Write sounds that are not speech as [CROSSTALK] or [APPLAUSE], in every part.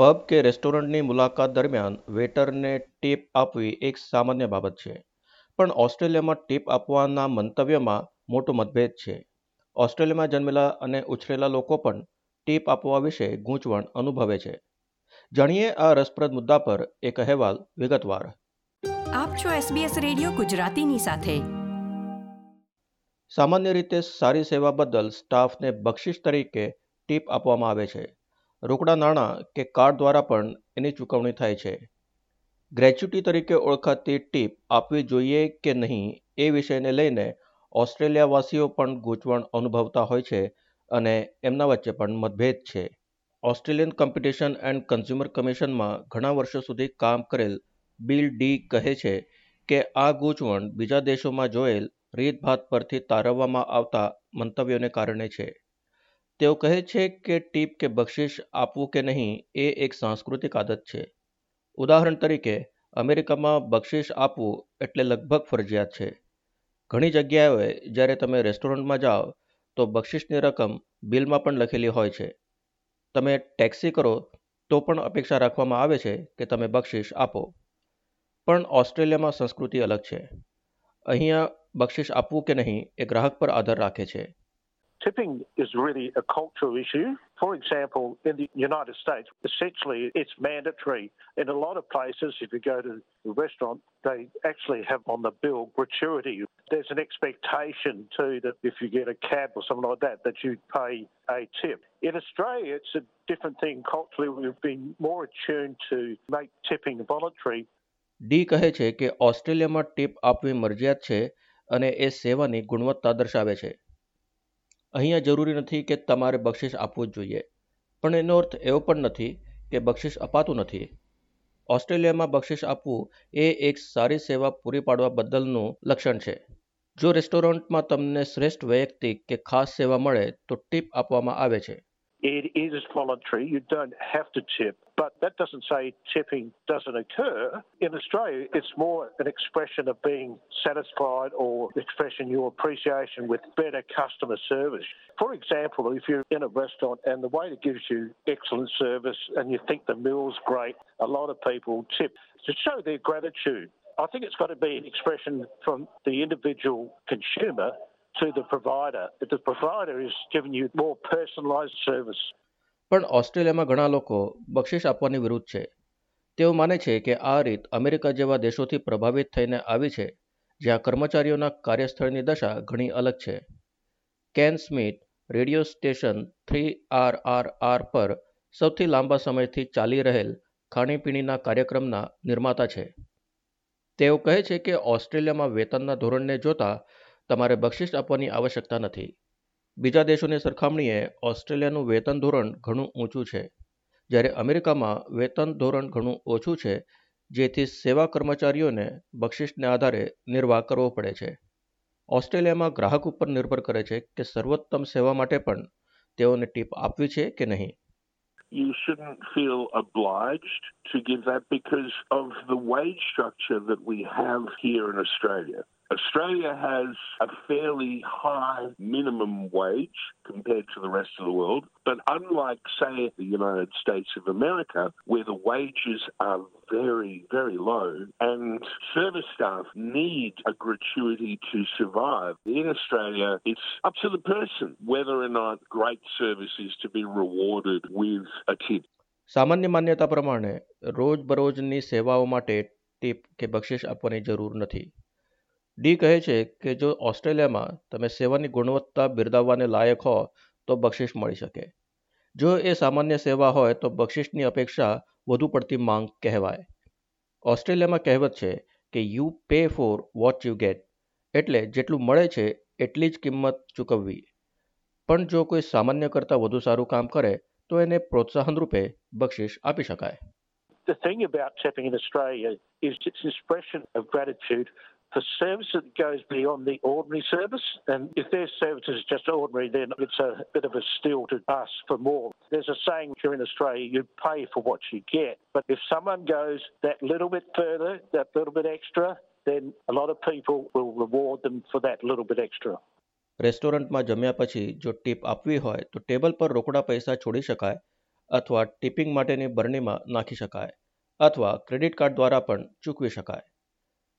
Pub કે રેસ્ટોરન્ટની મુલાકાત દરમિયાન વેટરને ટીપ આપવી એક સામાન્ય બાબત છે. પણ ઓસ્ટ્રેલિયામાં ટીપ આપવાના મંતવ્યમાં મોટો મતભેદ છે. ઓસ્ટ્રેલિયામાં જન્મેલા અને ઉછરેલા લોકો પણ ટીપ આપવા વિશે ગૂંચવણ અનુભવે છે. જાણીએ આ રસપ્રદ મુદ્દા પર એક અહેવાલ વિગતવાર. આપ છો SBS રેડિયો ગુજરાતીની સાથે. સામાન્ય રીતે સારી સેવા બદલ સ્ટાફને બક્ષિસ તરીકે ટીપ આપવામાં આવે છે. રોકડા નાણાં કે કાર્ડ દ્વારા પણ એની ચૂકવણી થાય છે. ગ્રેચ્યુટી તરીકે ઓળખાતી ટીપ આપવી જોઈએ કે નહીં એ વિષયને લઈને ઓસ્ટ્રેલિયાવાસીઓ પણ ગૂંચવણ અનુભવતા હોય છે અને એમના વચ્ચે પણ મતભેદ છે. ઓસ્ટ્રેલિયન કોમ્પિટિશન એન્ડ કન્ઝ્યુમર કમિશનમાં ઘણા વર્ષો સુધી કામ કરેલ બિલ ડી કહે છે કે આ ગૂંચવણ બીજા દેશોમાં જોયેલ રીતભાત પરથી તારવવામાં આવતા મંતવ્યોને કારણે છે. તેઓ કહે છે કે ટીપ કે બક્ષિસ આપવું કે નહીં એ એક સાંસ્કૃતિક આદત છે. ઉદાહરણ તરીકે, અમેરિકામાં બક્ષિસ આપવું એટલે લગભગ ફરજિયાત છે. ઘણી જગ્યાઓએ જ્યારે તમે રેસ્ટોરન્ટમાં જાઓ, તો બક્ષિસની રકમ બિલમાં પણ લખેલી હોય છે. તમે ટેક્સી કરો, તો પણ અપેક્ષા રાખવામાં આવે છે કે તમે બક્ષિસ આપો. પણ ઓસ્ટ્રેલિયામાં સંસ્કૃતિ અલગ છે. અહીંયા બક્ષિસ આપવું કે નહીં એ ગ્રાહક પર આધાર રાખે છે. Tipping is really a cultural issue. For example, in the United States, essentially it's mandatory. In a lot of places, if you go to a restaurant, they actually have on the bill gratuity. There's an expectation too that if you get a cab or something like that, that you pay a tip. In Australia, it's a different thing. Culturally, we've been more attuned to make tipping voluntary. ડી કહે છે કે ઓસ્ટ્રેલિયામાં tip આપવી મરજિયાત છે અને એ સેવાની ગુણવત્તા દર્શાવે છે અહીંયા જરૂરી નથી કે તમારે બક્ષિસ આપવું જ જોઈએ. પણ એનો અર્થ એવો પણ નથી કે બક્ષિસ અપાતું નથી. ઓસ્ટ્રેલિયામાં બક્ષિસ આપવું એ એક સારી સેવા પૂરી પાડવા બદલનું લક્ષણ છે. જો રેસ્ટોરન્ટમાં તમને શ્રેષ્ઠ વૈયક્તિક કે ખાસ સેવા મળે તો ટીપ આપવામાં આવે છે. It is voluntary. You don't have to tip, but that doesn't say tipping doesn't occur. In Australia, it's more an expression of being satisfied or expressing your appreciation with better customer service. For example, if you're in a restaurant and the waiter gives you excellent service and you think the meal's great, a lot of people tip to show their gratitude. I think it's got to be an expression from the individual consumer to the provider. The provider is giving you more personalized service. પણ ઓસ્ટ્રેલિયામાં ઘણા લોકો બક્ષિસ આપવાની વિરુદ્ધ છે તેઓ માને છે કે આ રીત અમેરિકા જેવા દેશોથી પ્રભાવિત થઈને આવી છે, જ્યાં કર્મચારીઓના કાર્યસ્થળની દશા ઘણી અલગ છે Ken Smith, radio station three R R R પર સૌથી લાંબા સમયથી ચાલી રહેલ ખાણીપીણીના કાર્યક્રમના નિર્માતા છે તેઓ કહે છે કે ઓસ્ટ્રેલિયામાં વેતનના ધોરણને જોતા તમારે બક્ષિસ આપવાની આવશ્યકતા નથી. બીજા દેશોની સરખામણીએ ઓસ્ટ્રેલિયાનું વેતન ધોરણ ઘણું ઊંચું છે. જ્યારે અમેરિકામાં વેતન ધોરણ ઘણું ઓછું છે, જેથી સેવા કર્મચારીઓને બક્ષિસને આધારે નિર્વાહ કરવો પડે છે. ઓસ્ટ્રેલિયામાં ગ્રાહક ઉપર નિર્ભર કરે છે કે સર્વોત્તમ સેવા માટે પણ તેઓને ટીપ આપવી છે કે નહીં. You shouldn't feel obliged to give that because of the wage structure that we have here in Australia. Australia has a fairly high minimum wage compared to the rest of the world, but unlike, say, the United States of America, where the wages are very, very low and service staff need a gratuity to survive, in Australia, it's up to the person whether or not great service is to be rewarded with a tip. સામાન્ય માન્યતા પ્રમાણે રોજબરોજની સેવાઓ માટે tip કે બક્ષિસ આપવાની જરૂર નથી ડી કહે છે કે જો ઓસ્ટ્રેલિયામાં તમે સેવાની ગુણવત્તા બિરદાવવાને લાયક હો, તો બક્ષિસ મળી શકે. જો એ સામાન્ય સેવા હોય, તો બક્ષિસની અપેક્ષા વધુ પડતી માંગ કહેવાય. ઓસ્ટ્રેલિયામાં કહેવત છે કે you pay for what you get એટલે જેટલું મળે છે, એટલી જ કિંમત ચૂકવવી. પણ જો કોઈ સામાન્ય કરતાં વધુ સારું કામ કરે, તો એને પ્રોત્સાહન રૂપે બક્ષિસ આપી શકાય. The thing about tipping in Australia is it's expression of gratitude for service that goes beyond the ordinary service. And if their service is just ordinary, then it's a bit of a steal to ask for more. There's a saying here in Australia, you pay for what you get. But if someone goes that little bit further, that little bit extra, then a lot of people will reward them for that little bit extra. રેસ્ટોરન્ટમાં જમ્યા પછી જો tip આપવી હોય તો table પર રોકડા પૈસા છોડી શકાય અથવા ટિપિંગ માટેની બરણીમાં નાખી શકાય અથવા ક્રેડિટ કાર્ડ દ્વારા પણ ચૂકવી શકાય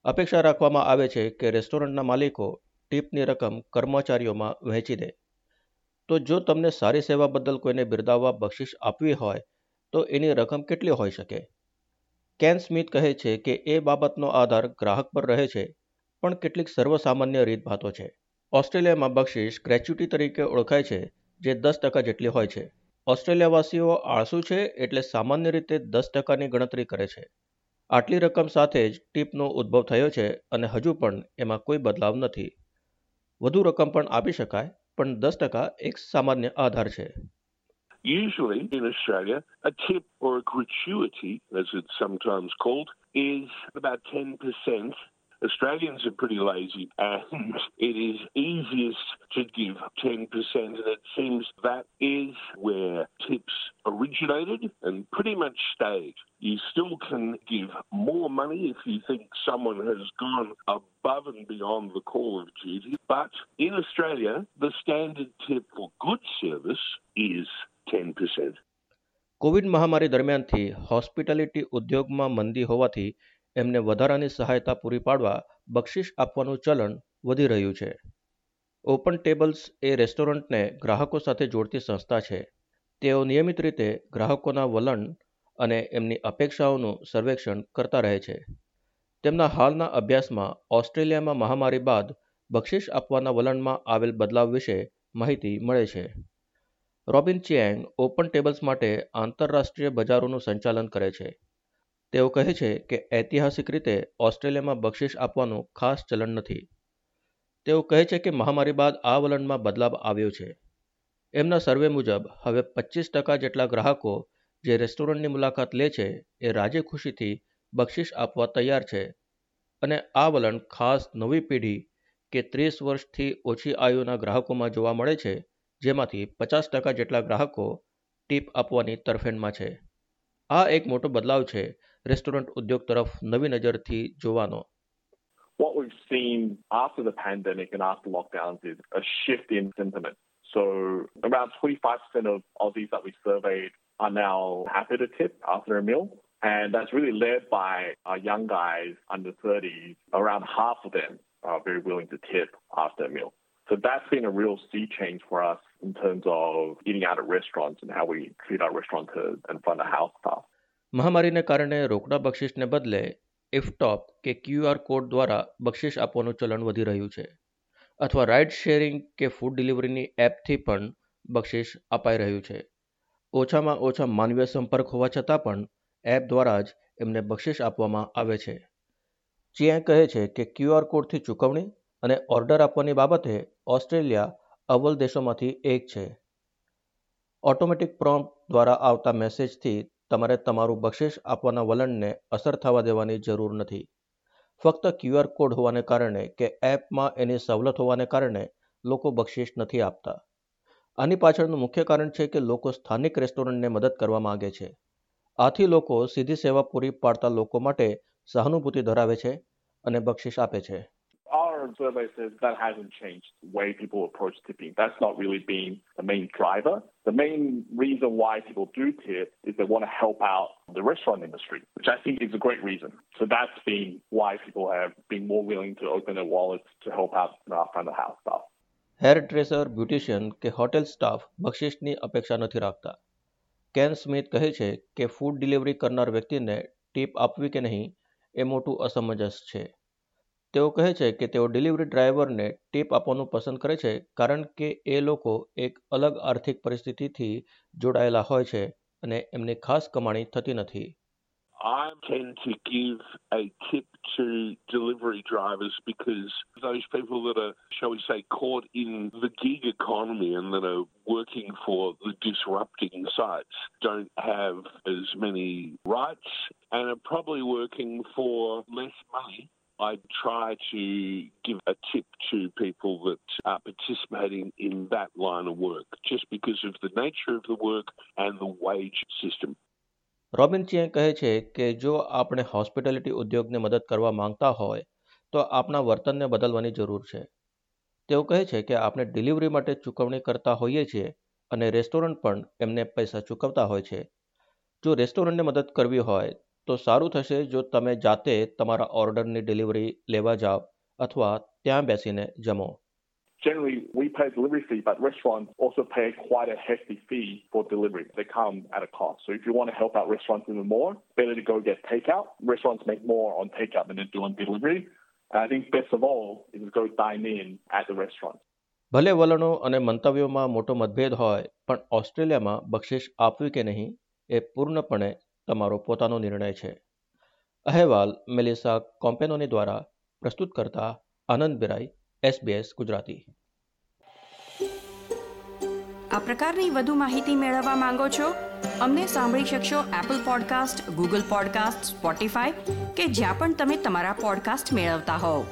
અપેક્ષા રાખવામાં આવે છે કે રેસ્ટોરન્ટના માલિકો ટીપની રકમ કર્મચારીઓમાં વહેંચી દે. તો જો તમને સારી સેવા બદલ કોઈને બિરદાવવા બક્ષિસ આપવી હોય, તો એની રકમ કેટલી હોઈ શકે? કેન સ્મિથ કહે છે કે એ બાબતનો આધાર ગ્રાહક પર રહે છે, પણ કેટલીક સર્વસામાન્ય રીતભાતો છે. ઓસ્ટ્રેલિયામાં બક્ષિસ ગ્રેચ્યુટી તરીકે ઓળખાય છે, જે દસ ટકા જેટલી હોય છે. ઓસ્ટ્રેલિયાવાસીઓ આળસુ છે એટલે સામાન્ય રીતે દસ ટકાની ગણતરી કરે છે. આટલી રકમ સાથે જ ટીપનો ઉદ્ભવ થયો છે અને હજુ પણ એમાં કોઈ બદલાવ નથી. વધુ રકમ પણ આપી શકાય પણ દસ ટકા એક સામાન્ય આધાર છે. Usually in Australia, a tip or a gratuity, as it's sometimes called, is about 10% Australians are pretty lazy [LAUGHS] and it is easiest to give 10% and it seems that is where tips originated and pretty much stayed. You still can give more money if you think someone has gone above and beyond the call of duty, but in Australia, the standard tip for good service is 10%. Covid મહામારી દરમિયાનથી hospitality ઉદ્યોગમાં મંદી હોવાથી એમને વધારાની સહાયતા પૂરી પાડવા બક્ષિસ આપવાનું ચલણ વધી રહ્યું છે. ઓપન ટેબલ્સ એ રેસ્ટોરન્ટને ગ્રાહકો સાથે જોડતી સંસ્થા છે. તેઓ નિયમિત રીતે ગ્રાહકોના વલણ અને એમની અપેક્ષાઓનું સર્વેક્ષણ કરતા રહે છે. તેમના હાલના અભ્યાસમાં ઓસ્ટ્રેલિયામાં મહામારી બાદ બક્ષિસ આપવાના વલણમાં આવેલ બદલાવ વિશે માહિતી મળે છે. રોબિન ચિયાંગ ઓપન ટેબલ્સ માટે આંતરરાષ્ટ્રીય બજારોનું સંચાલન કરે છે. તેઓ કહે છે કે ઐતિહાસિક રીતે ઓસ્ટ્રેલિયામાં બક્ષિશ આપવાનું ખાસ ચલણ નથી. તેઓ કહે છે કે મહામારી બાદ આ વલણમાં બદલાવ આવ્યો છે. એમના સર્વે મુજબ, હવે પચીસ ટકા જેટલા ગ્રાહકો જે રેસ્ટોરન્ટની મુલાકાત લે છે એ રાજી ખુશીથી બક્ષિશ આપવા તૈયાર છે અને આ વલણ ખાસ નવી પેઢી કે ત્રીસ વર્ષથી ઓછી આયુના ગ્રાહકોમાં જોવા મળે છે, જેમાંથી પચાસ ટકા જેટલા ગ્રાહકો ટીપ આપવાની તરફેણમાં છે. આ એક મોટો બદલાવ છે રેસ્ટોરન્ટ ઉદ્યોગ તરફ નવી નજરથી જોવાનો What we've seen after the pandemic and after lockdowns is a shift in sentiment. So around 25% of Aussies that we surveyed are now happy to tip after a meal. And that's really led by our young guys under 30s. Around half of them are very willing to tip after a meal. So that's been a real sea change for us in terms of eating out at restaurants and how we treat our restaurateurs and front of house staff. મહામારીને કારણે રોકડા બક્ષિસને બદલે ઇફટોપ કે QR code દ્વારા બક્ષિસ આપવાનું ચલણ વધી રહ્યું છે. અથવા રાઇડ શેરિંગ કે ફૂડ ડિલિવરીની એપથી પણ બક્ષિસ અપાઈ રહ્યું છે. ઓછામાં ઓછા માનવીય સંપર્ક હોવા છતાં પણ એપ દ્વારા જ એમને બક્ષિસ આપવામાં આવે છે. ચિયા કહે છે કે ક્યુઆર કોડથી ચૂકવણી અને ઓર્ડર આપવાની બાબતે ઓસ્ટ્રેલિયા અવ્વલ દેશોમાંથી એક છે. ઓટોમેટિક પ્રોમ્પ્ટ દ્વારા આવતા મેસેજથી તમારે તમારું બક્ષિસ આપવાના વલણને અસર થવા દેવાની જરૂર નથી. ફક્ત ક્યુઆર કોડ હોવાને કારણે કે એપમાં એની સવલત હોવાને કારણે લોકો બક્ષિસ નથી આપતા. આની પાછળનું મુખ્ય કારણ છે કે લોકો સ્થાનિક રેસ્ટોરન્ટને મદદ કરવા માંગે છે. આથી લોકો સીધી સેવા પૂરી પાડતા લોકો માટે સહાનુભૂતિ ધરાવે છે અને બક્ષિસ આપે છે. current survey says that hasn't changed the way people approach tipping. That's not really been the main driver. The main reason why people do tip is they want to help out the restaurant industry, which I think is a great reason. So that's been why people have been more willing to open their wallets to help out our front of house staff. Hair dresser beautician કે hotel staff બક્ષિસની અપેક્ષા નથી રાખતા can Smith કહે છે કે food delivery કરનાર વ્યક્તિને ટીપ આપવી કે નહીં એ મોટું અસમંજસ છે તેઓ કહે છે કે તેઓ ડિલિવરી ડ્રાઈવરને ટીપ આપવાનું પસંદ કરે છે કારણ કે એ લોકો એક અલગ આર્થિક પરિસ્થિતિથી જોડાયેલા હોય છે અને એમની ખાસ કમાણી થતી નથી I tend to give a tip to delivery drivers because those people that are, shall we say, caught in the gig economy and that are working for the disrupting sites don't have as many rights and are probably working for less money I try to give a tip to people that are participating in that line of work just because of the nature of the work and the wage system. Robin ચિયે કહે છે કે જો આપણે hospitality ઉદ્યોગને મદદ કરવા માંગતા હોય, તો આપણા વર્તનને બદલવાની જરૂર છે તેઓ કહે છે કે આપણે ડિલિવરી માટે ચૂકવણી કરતા હોઈએ છીએ અને રેસ્ટોરન્ટ પણ એમને પૈસા ચૂકવતા હોય છે જો રેસ્ટોરન્ટને મદદ કરવી હોય તો સારું થશે જો તમે જાતે તમારા ઓર્ડરની ડિલિવરી લેવા જાઓ અથવા ત્યાં બેસીને જમો Generally, we pay a delivery fee, but restaurants also pay quite a hefty fee for delivery. They come at a cost. So if you want to help out restaurants even more, better to go get takeout. Restaurants make more on takeout than they do on delivery. And I think best of all is to go dine in at the restaurant. ભલે વલણો અને મંતવ્યોમાં મોટો મતભેદ હોય પણ ઓસ્ટ્રેલિયામાં બક્ષિશ આપવી કે નહીં એ પૂર્ણપણે તમારો પોતાનો નિર્ણય છે. અહેવાલ મેલિસા કોમ્પેનોની દ્વારા પ્રસ્તુત કરતા આનંદ બિરાઈ, એસબીએસ ગુજરાતી. આ પ્રકારની વધુ માહિતી મેળવવા માંગો છો? અમને સાંભળી શકશો Apple podcast Google podcast Spotify કે જ્યાં પણ તમે તમારા પોડકાસ્ટ મેળવતા હોવ.